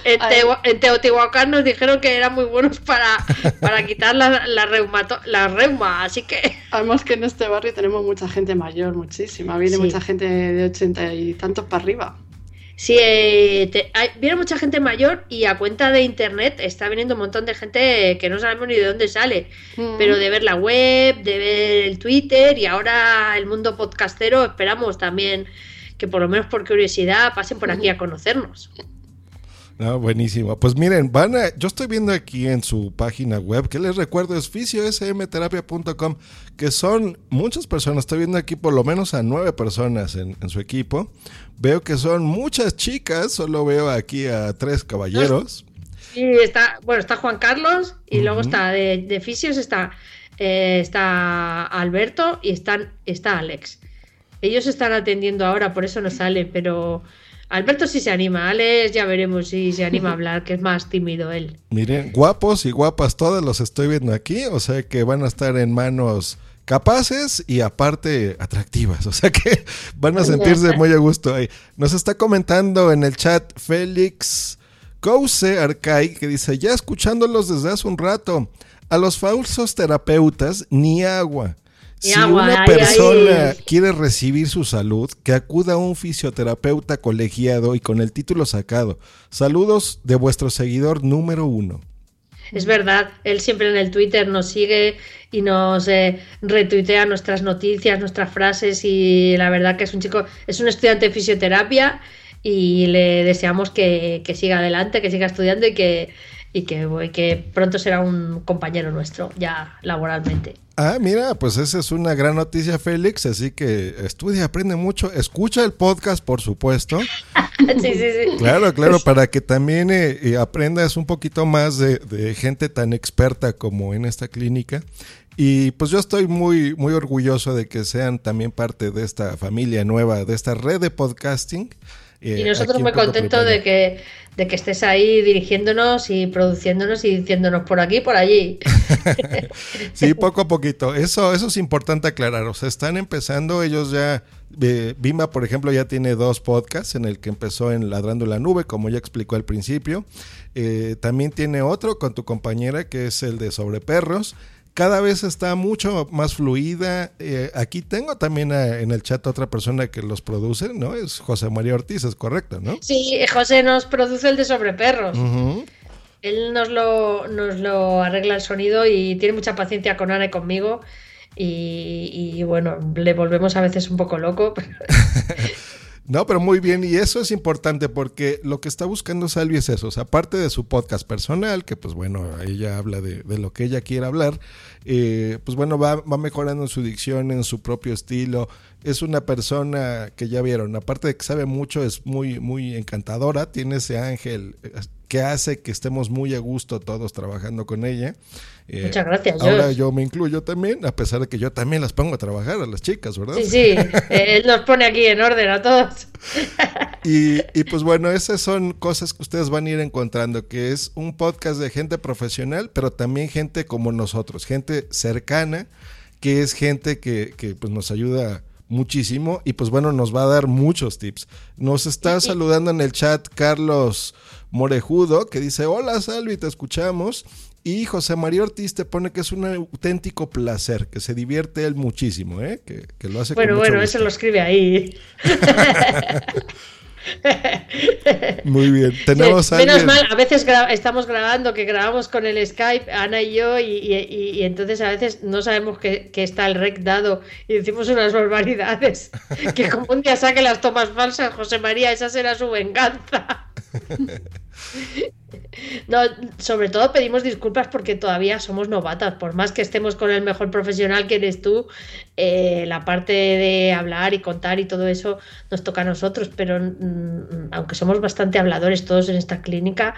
en. Teo- en Teotihuacán, nos dijeron que eran muy buenos para, para quitar la, la, reumato- la reuma, así que... Además que en este barrio tenemos mucha gente mayor, muchísima. Viene Sí. mucha gente de ochenta y tantos para arriba. Sí, eh, te- hay- viene mucha gente mayor y a cuenta de internet está viniendo un montón de gente que no sabemos ni de dónde sale, Mm. pero de ver la web, de ver el Twitter y ahora el mundo podcastero esperamos también que por lo menos por curiosidad pasen por aquí a conocernos. No, buenísimo. Pues miren, van a, yo estoy viendo aquí en su página web, que les recuerdo es fisiosmterapia.com, que son muchas personas, estoy viendo aquí por lo menos a nueve personas en, en su equipo. Veo que son muchas chicas, solo veo aquí a tres caballeros. Y está, bueno, está Juan Carlos y luego está de, de Fisios está, eh, está Alberto y están, está Alex. Ellos están atendiendo ahora, por eso no salen, pero Alberto sí se anima, Alex ya veremos si se anima a hablar, que es más tímido él. Miren, guapos y guapas todas los estoy viendo aquí, o sea que van a estar en manos capaces y aparte atractivas, o sea que van a sentirse muy a gusto ahí. Nos está comentando en el chat Félix Couse Arcai que dice, ya escuchándolos desde hace un rato, a los falsos terapeutas ni agua. Si una persona quiere recibir su salud, que acuda a un fisioterapeuta colegiado y con el título sacado. Saludos de vuestro seguidor número uno. Es verdad, él siempre en el Twitter nos sigue y nos eh, retuitea nuestras noticias, nuestras frases y la verdad que es un chico, es un estudiante de fisioterapia y le deseamos que, que siga adelante, que siga estudiando y que, y que, que pronto será un compañero nuestro ya laboralmente. Ah, mira, pues esa es una gran noticia, Félix. Así que estudia, aprende mucho. Escucha el podcast, por supuesto. sí, sí, sí. Claro, claro, para que también eh, aprendas un poquito más de, de, gente tan experta como en esta clínica. Y pues yo estoy muy, muy orgulloso de que sean también parte de esta familia nueva, de esta red de podcasting. Eh, y nosotros muy contentos de que, de que estés ahí dirigiéndonos y produciéndonos y diciéndonos por aquí, por allí. sí, poco a poquito. Eso, eso es importante aclarar. O sea, están empezando, ellos ya. Eh, Bimba, por ejemplo, ya tiene dos podcasts en el que empezó en Ladrando la Nube, como ya explicó al principio. Eh, también tiene otro con tu compañera, que es el de Sobre Perros cada vez está mucho más fluida. Eh, aquí tengo también a, en el chat a otra persona que los produce, ¿no? Es José María Ortiz, es correcto, ¿no? Sí, José nos produce el de Sobre Perros. Él nos lo, nos lo arregla el sonido y tiene mucha paciencia con Ana y conmigo. Y, y bueno, le volvemos a veces un poco loco. No, pero muy bien, y eso es importante porque lo que está buscando Salvi es eso, o sea, aparte de su podcast personal, que pues bueno, ella habla de, de lo que ella quiere hablar, eh, pues bueno, va, va, mejorando en su dicción, en su propio estilo, es una persona que ya vieron, aparte de que sabe mucho, es muy, muy encantadora, tiene ese ángel eh, que hace que estemos muy a gusto todos trabajando con ella. Eh, Muchas gracias. Ahora yo me incluyo también, a pesar de que yo también las pongo a trabajar a las chicas, ¿verdad? Sí, sí, él nos pone aquí en orden a todos. y, y pues bueno, esas son cosas que ustedes van a ir encontrando, que es un podcast de gente profesional, pero también gente como nosotros, gente cercana, que es gente que, que pues nos ayuda muchísimo y pues bueno, nos va a dar muchos tips. Nos está saludando en el chat Carlos Morejudo, que dice, hola Salvi, te escuchamos. Y José María Ortiz te pone que es un auténtico placer, que se divierte él muchísimo, ¿eh? que, que lo hace Bueno, con bueno, mucho eso lo escribe ahí. Muy bien, tenemos Menos alguien... mal, a veces gra estamos grabando, que grabamos con el Skype, Ana y yo, y, y, y entonces a veces no sabemos que, que, está el rec dado y decimos unas barbaridades. Que como un día saque las tomas falsas, José María, esa será su venganza. No, sobre todo pedimos disculpas porque todavía somos novatas, por más que estemos con el mejor profesional que eres tú, eh, la parte de hablar y contar y todo eso nos toca a nosotros, pero mm, aunque somos bastante habladores todos en esta clínica,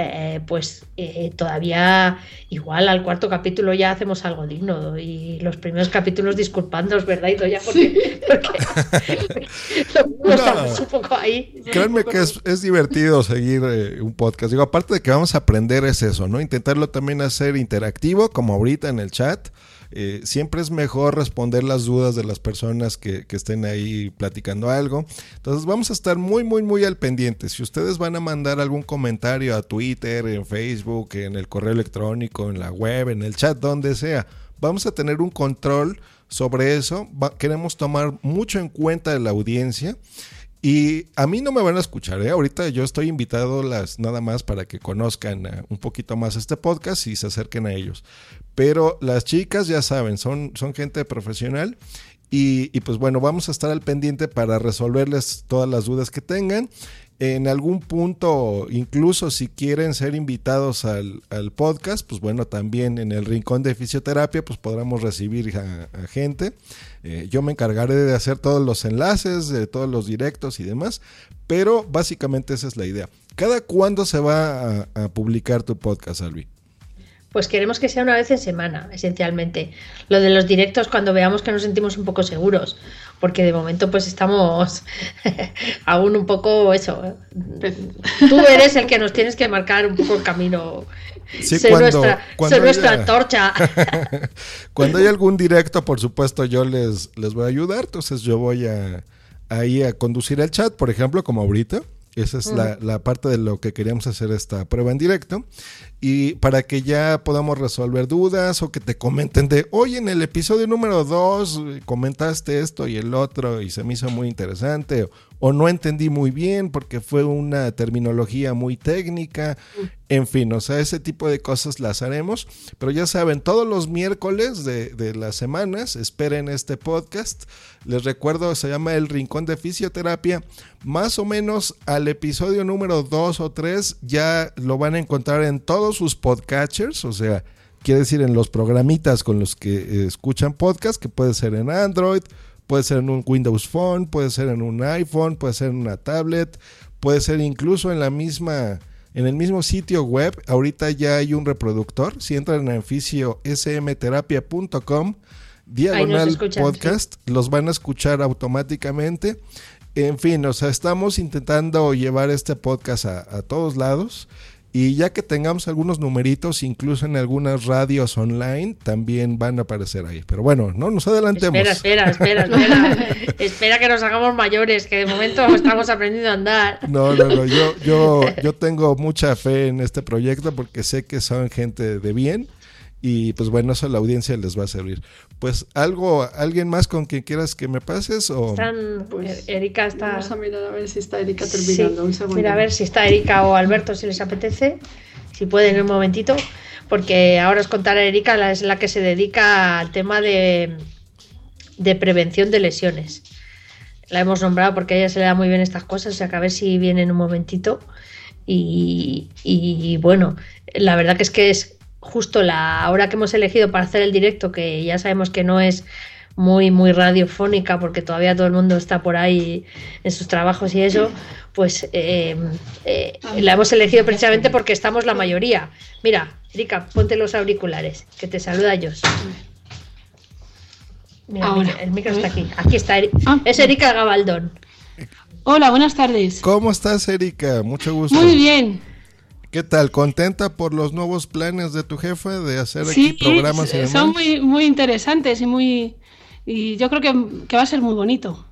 eh, pues eh, todavía igual al cuarto capítulo ya hacemos algo digno y los primeros capítulos disculpándonos, ¿verdad? Y ya porque, porque, no, estamos un poco ahí. Créanme que es, es divertido seguir eh, un podcast. Digo, aparte de que vamos a aprender es eso, ¿no? Intentarlo también hacer interactivo, como ahorita en el chat. Eh, siempre es mejor responder las dudas de las personas que, estén ahí platicando algo. Entonces vamos a estar muy, muy, muy al pendiente. Si ustedes van a mandar algún comentario a Twitter, en Facebook, en el correo electrónico, en la web, en el chat, donde sea, vamos a tener un control sobre eso. Queremos tomar mucho en cuenta de la audiencia. Y a mí no me van a escuchar, ¿eh? Ahorita yo estoy invitado las nada más para que conozcan uh, un poquito más este podcast y se acerquen a ellos. Pero las chicas ya saben, son, son gente profesional y, y, pues bueno, vamos a estar al pendiente para resolverles todas las dudas que tengan. En algún punto, incluso si quieren ser invitados al, al podcast, pues bueno, también en el rincón de fisioterapia, pues podremos recibir a, gente. Eh, yo me encargaré de hacer todos los enlaces, de todos los directos y demás, pero básicamente esa es la idea. ¿Cada cuándo se va a, a publicar tu podcast, Albi? Pues queremos que sea una vez en semana, esencialmente. Lo de los directos cuando veamos que nos sentimos un poco seguros, porque de momento pues estamos aún un poco eso. Tú eres el que nos tienes que marcar un poco el camino. Sí, ser cuando, nuestra, cuando ser nuestra antorcha. Cuando hay algún directo, por supuesto, yo les, les voy a ayudar. Entonces yo voy a ahí a conducir el chat, por ejemplo, como ahorita. Esa es la, la, parte de lo que queríamos hacer esta prueba en directo. Y para que ya podamos resolver dudas o que te comenten de, oye, en el episodio número 2 comentaste esto y el otro y se me hizo muy interesante. O, no entendí muy bien porque fue una terminología muy técnica. En fin, o sea, ese tipo de cosas las haremos. Pero ya saben, todos los miércoles de, de las semanas esperen este podcast. Les recuerdo, se llama El Rincón de Fisioterapia. Más o menos al episodio número 2 o 3 ya lo van a encontrar en todos sus podcatchers, o sea, quiere decir en los programitas con los que eh, escuchan podcast, que puede ser en Android, puede ser en un Windows Phone, puede ser en un iPhone, puede ser en una tablet, puede ser incluso en la misma en el mismo sitio web. Ahorita ya hay un reproductor. Si entran en fisiosmterapia.com diagonal podcast, los van a escuchar automáticamente. En fin, o sea, estamos intentando llevar este podcast a, a todos lados. Y ya que tengamos algunos numeritos, incluso en algunas radios online, también van a aparecer ahí. Pero bueno, no nos adelantemos. Espera, espera, espera, espera. espera que nos hagamos mayores, que de momento estamos aprendiendo a andar. No, no, no. Yo, yo, yo tengo mucha fe en este proyecto porque sé que son gente de bien y pues bueno, eso a la audiencia les va a servir. Pues algo, alguien más con quien quieras que me pases o Están, pues, Erika está. Vamos a mirar a ver si está Erika terminando. Sí. Un segundo. Mira a ver si está Erika o Alberto si les apetece, si pueden un momentito, porque ahora os contaré Erika la, es la que se dedica al tema de, de prevención de lesiones. La hemos nombrado porque a ella se le da muy bien estas cosas, o sea que a ver si viene en un momentito. Y, y bueno, la verdad que es que es justo la hora que hemos elegido para hacer el directo, que ya sabemos que no es muy, muy radiofónica, porque todavía todo el mundo está por ahí en sus trabajos y eso, pues eh, eh, la hemos elegido precisamente porque estamos la mayoría. Mira, Erika, ponte los auriculares, que te saluda Jos. Mira, Ahora, mira, el micro está aquí. Aquí está. Eri- Ah. Es Erika Gabaldón. Hola, buenas tardes. ¿Cómo estás, Erika? Mucho gusto. Muy bien. ¿Qué tal? ¿Contenta por los nuevos planes de tu jefe de hacer Sí, aquí programas demás? son muy, muy interesantes y muy... Y yo creo que, que va a ser muy bonito.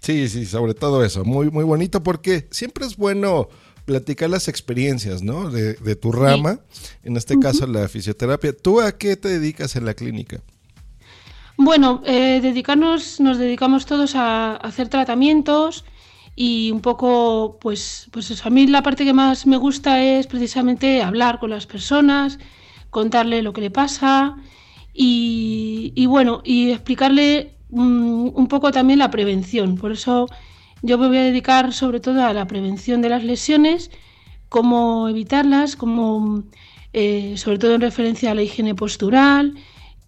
Sí, sí, sobre todo eso. Muy, muy bonito porque siempre es bueno platicar las experiencias, ¿no? De, de tu rama, en este caso la fisioterapia. ¿Tú a qué te dedicas en la clínica? Bueno, eh, dedicarnos, nos dedicamos todos a, a hacer tratamientos y un poco, pues, pues eso. A mí la parte que más me gusta es precisamente hablar con las personas, contarle lo que le pasa y, bueno, y explicarle mm, un poco también la prevención. Por eso yo me voy a dedicar sobre todo a la prevención de las lesiones, cómo evitarlas, cómo, eh, sobre todo en referencia a la higiene postural.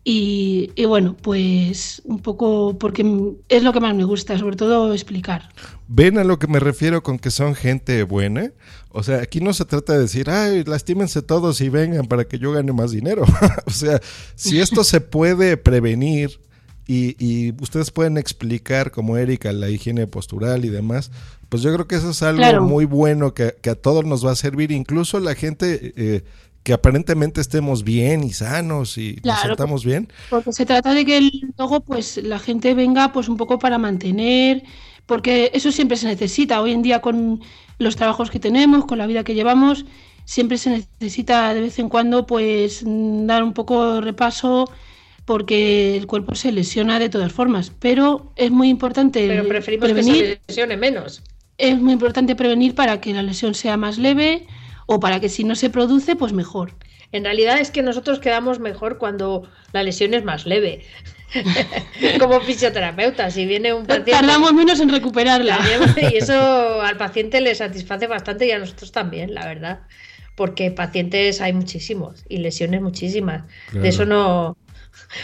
Y, y bueno, pues un poco porque es lo que más me gusta, sobre todo explicar. ¿Ven a lo que me refiero con que son gente buena? O sea, aquí no se trata de decir, ay, lastímense todos y vengan para que yo gane más dinero. o sea, si esto se puede prevenir y, y ustedes pueden explicar, como Erika, la higiene postural y demás, pues yo creo que eso es algo Claro. muy bueno que, que a todos nos va a servir, incluso la gente eh, que aparentemente estemos bien y sanos y nos Claro. sentamos bien. Porque se trata de que luego pues la gente venga pues un poco para mantener, porque eso siempre se necesita. Hoy en día con los trabajos que tenemos, con la vida que llevamos, siempre se necesita de vez en cuando pues dar un poco de repaso porque el cuerpo se lesiona de todas formas. Pero es muy importante Pero preferimos que prevenir. se lesione menos. Es muy importante prevenir para que la lesión sea más leve o para que si no se produce, pues mejor. En realidad es que nosotros quedamos mejor cuando la lesión es más leve. Como fisioterapeuta, si viene un paciente Tardamos menos en recuperarla. y eso al paciente le satisface bastante y a nosotros también, la verdad. Porque pacientes hay muchísimos y lesiones muchísimas. Claro. De eso no.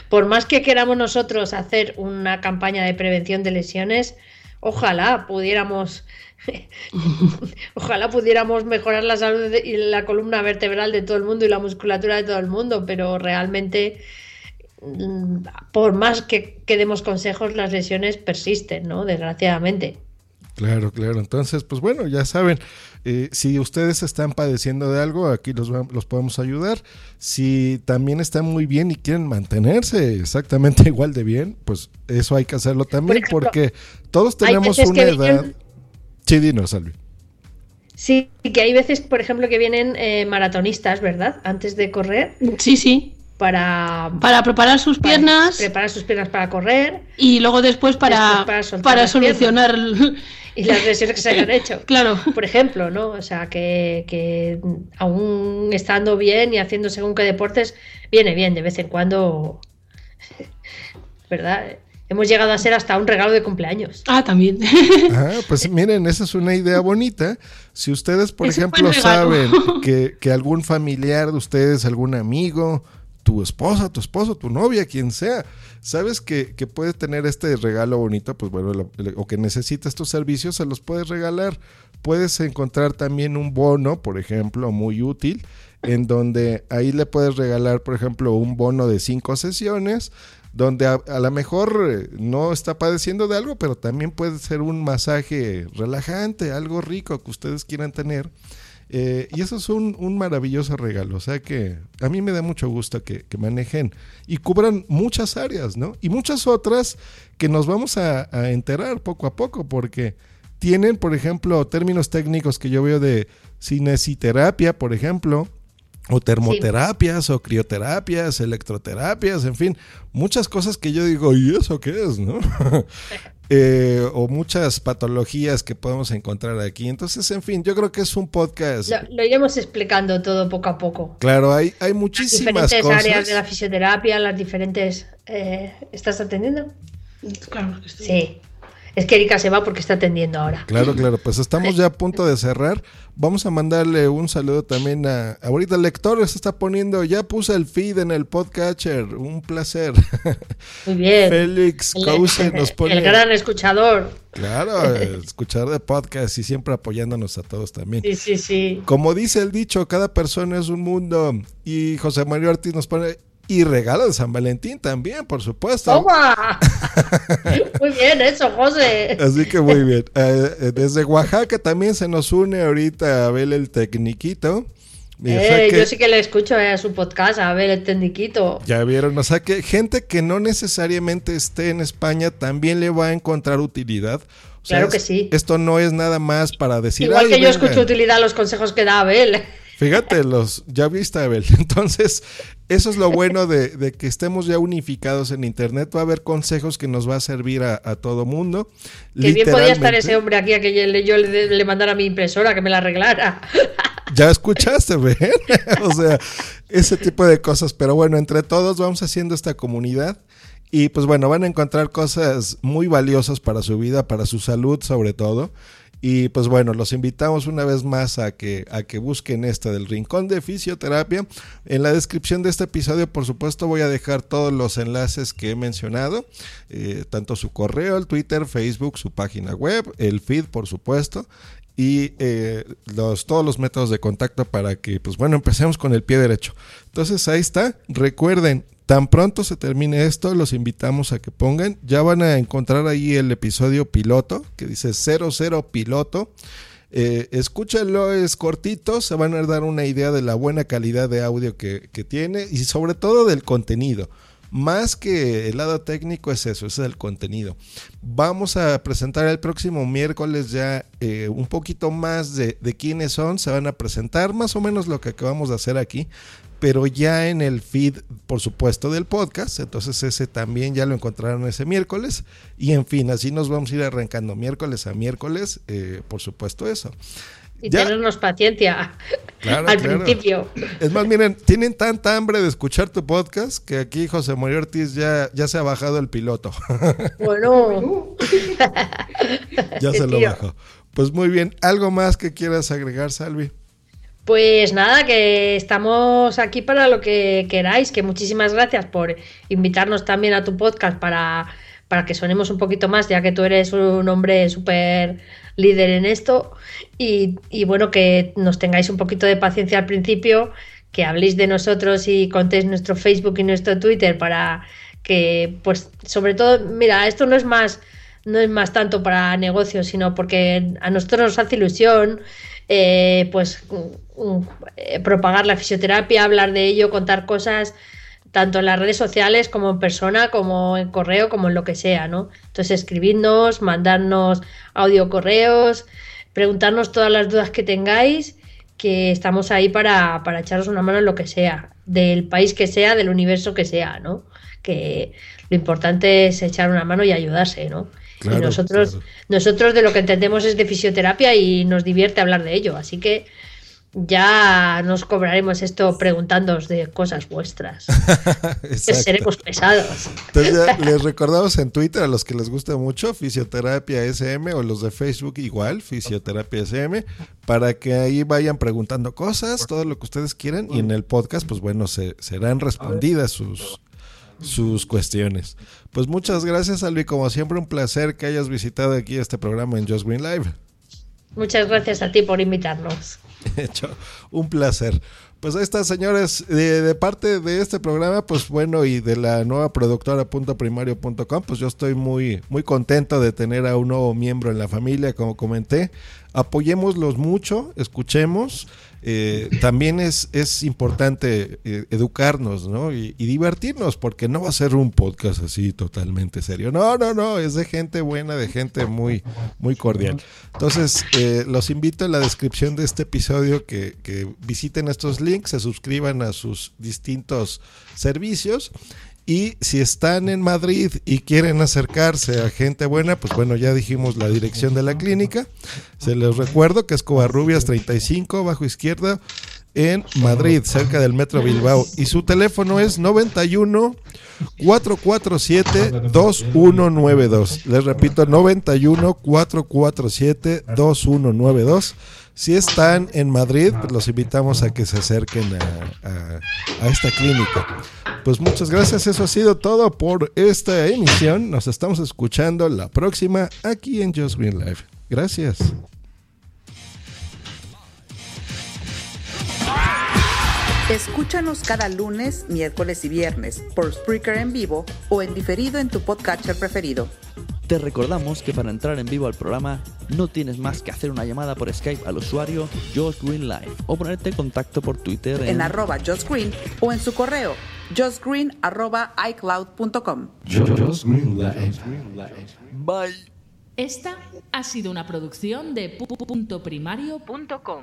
Por más que queramos nosotros hacer una campaña de prevención de lesiones, ojalá pudiéramos. Ojalá pudiéramos mejorar la salud y la columna vertebral de todo el mundo y la musculatura de todo el mundo, pero realmente, mm, por más que, que demos consejos, las lesiones persisten, ¿no? Desgraciadamente. Claro, claro. Entonces, pues bueno, ya saben, eh, si ustedes están padeciendo de algo, aquí los, podemos ayudar. Si también están muy bien y quieren mantenerse exactamente igual de bien, pues eso hay que hacerlo también ejemplo, porque todos tenemos una edad. Sí, dinos, Salvi. Sí, que hay veces, por ejemplo, que vienen eh, maratonistas, ¿verdad? Antes de correr. Sí, sí. Para, para preparar sus para piernas preparar sus piernas para correr y luego después para, Después para soltar para las solucionar. y las lesiones que se hayan hecho. Claro. Por ejemplo, ¿no? O sea, que, que aún estando bien y haciendo según qué deportes, viene bien de vez en cuando, ¿verdad? Hemos llegado a ser hasta un regalo de cumpleaños. Ah, también. Ah, pues miren, esa es una idea bonita. Si ustedes, por Es ejemplo, saben que, que algún familiar de ustedes, algún amigo, tu esposa, tu esposo, tu novia, quien sea, sabes que, que puede tener este regalo bonito, pues bueno, lo- o que necesita estos servicios, se los puedes regalar. Puedes encontrar también un bono, por ejemplo, muy útil, en donde ahí le puedes regalar, por ejemplo, un bono de cinco sesiones, donde a, a lo mejor eh, no está padeciendo de algo, pero también puede ser un masaje relajante, algo rico que ustedes quieran tener. Eh, y eso es un, maravilloso regalo. O sea que a mí me da mucho gusto que, que manejen y cubran muchas áreas, ¿no? Y muchas otras que nos vamos a, a enterar poco a poco, porque tienen, por ejemplo, términos técnicos que yo veo de cinesiterapia, por ejemplo, o termoterapias, o crioterapias, electroterapias, en fin, muchas cosas que yo digo, ¿y eso qué es, no? Eh, o muchas patologías que podemos encontrar aquí. Entonces, en fin, yo creo que es un podcast. Lo, lo iremos explicando todo poco a poco. Claro, hay, hay muchísimas diferentes cosas. áreas de la fisioterapia, las diferentes... eh, ¿Estás atendiendo? Claro que estoy. Sí. Es que Erika se va porque está atendiendo ahora. Claro, claro, pues estamos ya a punto de cerrar. Vamos a mandarle un saludo también a. Ahorita el lector se está poniendo, ya puse el feed en el podcatcher, un placer. Muy bien. Félix Cause nos pone. El gran escuchador. Claro, escuchar de podcast y siempre apoyándonos a todos también. Sí, sí, sí. Como dice el dicho, cada persona es un mundo. Y José Mario Ortiz nos pone. Y regalo de San Valentín también, por supuesto. ¡Toma! Muy bien, eso, José. Así que muy bien. Eh, desde Oaxaca también se nos une ahorita Abel el Tecniquito. Y, o sea Eh, que Yo sí que le escucho eh, a su podcast, a ver el tendiquito. Ya vieron, o sea que gente que no necesariamente esté en España también le va a encontrar utilidad. O sea, Claro que sí. Esto no es nada más para decir. Igual "Ay, que yo venga". escucho utilidad a los consejos que da Abel. Fíjate, los, ya viste, Abel. Entonces, eso es lo bueno de, de que estemos ya unificados en Internet. Va a haber consejos que nos va a servir a, a todo mundo. Que bien podía estar ese hombre aquí a que yo, le- yo le, le mandara mi impresora, que me la arreglara. Ya escuchaste, ¿ven? o sea, ese tipo de cosas. Pero bueno, entre todos vamos haciendo esta comunidad. Y pues bueno, van a encontrar cosas muy valiosas para su vida, para su salud sobre todo. Y pues bueno, los invitamos una vez más a que, a que busquen esta del Rincón de Fisioterapia. En la descripción de este episodio, por supuesto, voy a dejar todos los enlaces que he mencionado, eh, tanto su correo, el Twitter, Facebook, su página web, el feed, por supuesto, y eh, los, todos los métodos de contacto para que, pues bueno, empecemos con el pie derecho. Entonces ahí está. Recuerden, tan pronto se termine esto, los invitamos a que pongan. Ya van a encontrar ahí el episodio piloto, que dice 00 piloto. Eh, escúchenlo, es cortito, se van a dar una idea de la buena calidad de audio que, tiene y sobre todo del contenido. Más que el lado técnico es eso, es el contenido. Vamos a presentar el próximo miércoles ya eh, un poquito más de, de quiénes son, se van a presentar más o menos lo que acabamos de hacer aquí, pero ya en el feed, por supuesto, del podcast. Entonces ese también ya lo encontrarán ese miércoles. Y en fin, así nos vamos a ir arrancando miércoles a miércoles, eh, por supuesto eso. Y Ya. tenernos paciencia Claro, al claro. principio. Es más, miren, tienen tanta hambre de escuchar tu podcast que aquí José María Ortiz ya, ya se ha bajado el piloto. Bueno, ya se lo bajó. Pues muy bien, ¿algo más que quieras agregar, Salvi? Pues nada, que estamos aquí para lo que queráis. Que muchísimas gracias por invitarnos también a tu podcast para, para que sonemos un poquito más, ya que tú eres un hombre súper líder en esto. Y, y bueno, que nos tengáis un poquito de paciencia al principio, que habléis de nosotros y contéis nuestro Facebook y nuestro Twitter para que, pues, sobre todo, mira, esto no es más no es más tanto para negocios, sino porque a nosotros nos hace ilusión eh, pues eh, propagar la fisioterapia, hablar de ello, contar cosas tanto en las redes sociales como en persona, como en correo, como en lo que sea, ¿no? Entonces escribidnos, mandarnos audio correos, preguntarnos todas las dudas que tengáis, que estamos ahí para, para echaros una mano en lo que sea, del país que sea, del universo que sea, ¿no? Que lo importante es echar una mano y ayudarse, ¿no? Claro, y nosotros, claro. nosotros de lo que entendemos es de fisioterapia y nos divierte hablar de ello, así que ya nos cobraremos esto preguntándoos de cosas vuestras. que seremos pesados. Entonces ya les recordamos en Twitter a los que les gusta mucho Fisioterapia SM o los de Facebook igual, Fisioterapia SM, para que ahí vayan preguntando cosas, todo lo que ustedes quieran y en el podcast pues bueno, se, serán respondidas sus, sus cuestiones. Pues muchas gracias Albi, como siempre un placer que hayas visitado aquí este programa en Just Green Live. Muchas gracias a ti por invitarnos. Hecho, un placer. Pues ahí está, señores, de, de parte de este programa, pues bueno, y de la nueva productora punto primario punto com, pues yo estoy muy, muy contento de tener a un nuevo miembro en la familia, como comenté. Apoyémoslos mucho, escuchemos. Eh, también es, es importante eh, educarnos, ¿no? Y, y divertirnos, porque no va a ser un podcast así totalmente serio. No, no, no, es de gente buena, de gente muy, muy cordial. Entonces, eh, los invito en la descripción de este episodio que, que visiten estos links, se suscriban a sus distintos servicios. Y si están en Madrid y quieren acercarse a gente buena, pues bueno, ya dijimos la dirección de la clínica. Se les recuerdo que es Covarrubias 35, bajo izquierda, en Madrid, cerca del Metro Bilbao. Y su teléfono es 91 447 2192. Les repito, 91 447 2192. Si están en Madrid, pues los invitamos a que se acerquen a, esta clínica. Pues muchas gracias, eso ha sido todo por esta emisión. Nos estamos escuchando la próxima aquí en Just Green Live. Gracias. Escúchanos cada lunes, miércoles y viernes por Spreaker en vivo o en diferido en tu podcatcher preferido. Te recordamos que para entrar en vivo al programa no tienes más que hacer una llamada por Skype al usuario Josh Green Live o ponerte en contacto por Twitter en, En arroba Just Green o en su correo justgreen arroba icloud.com. Bye. Esta ha sido una producción de pu- pu- punto.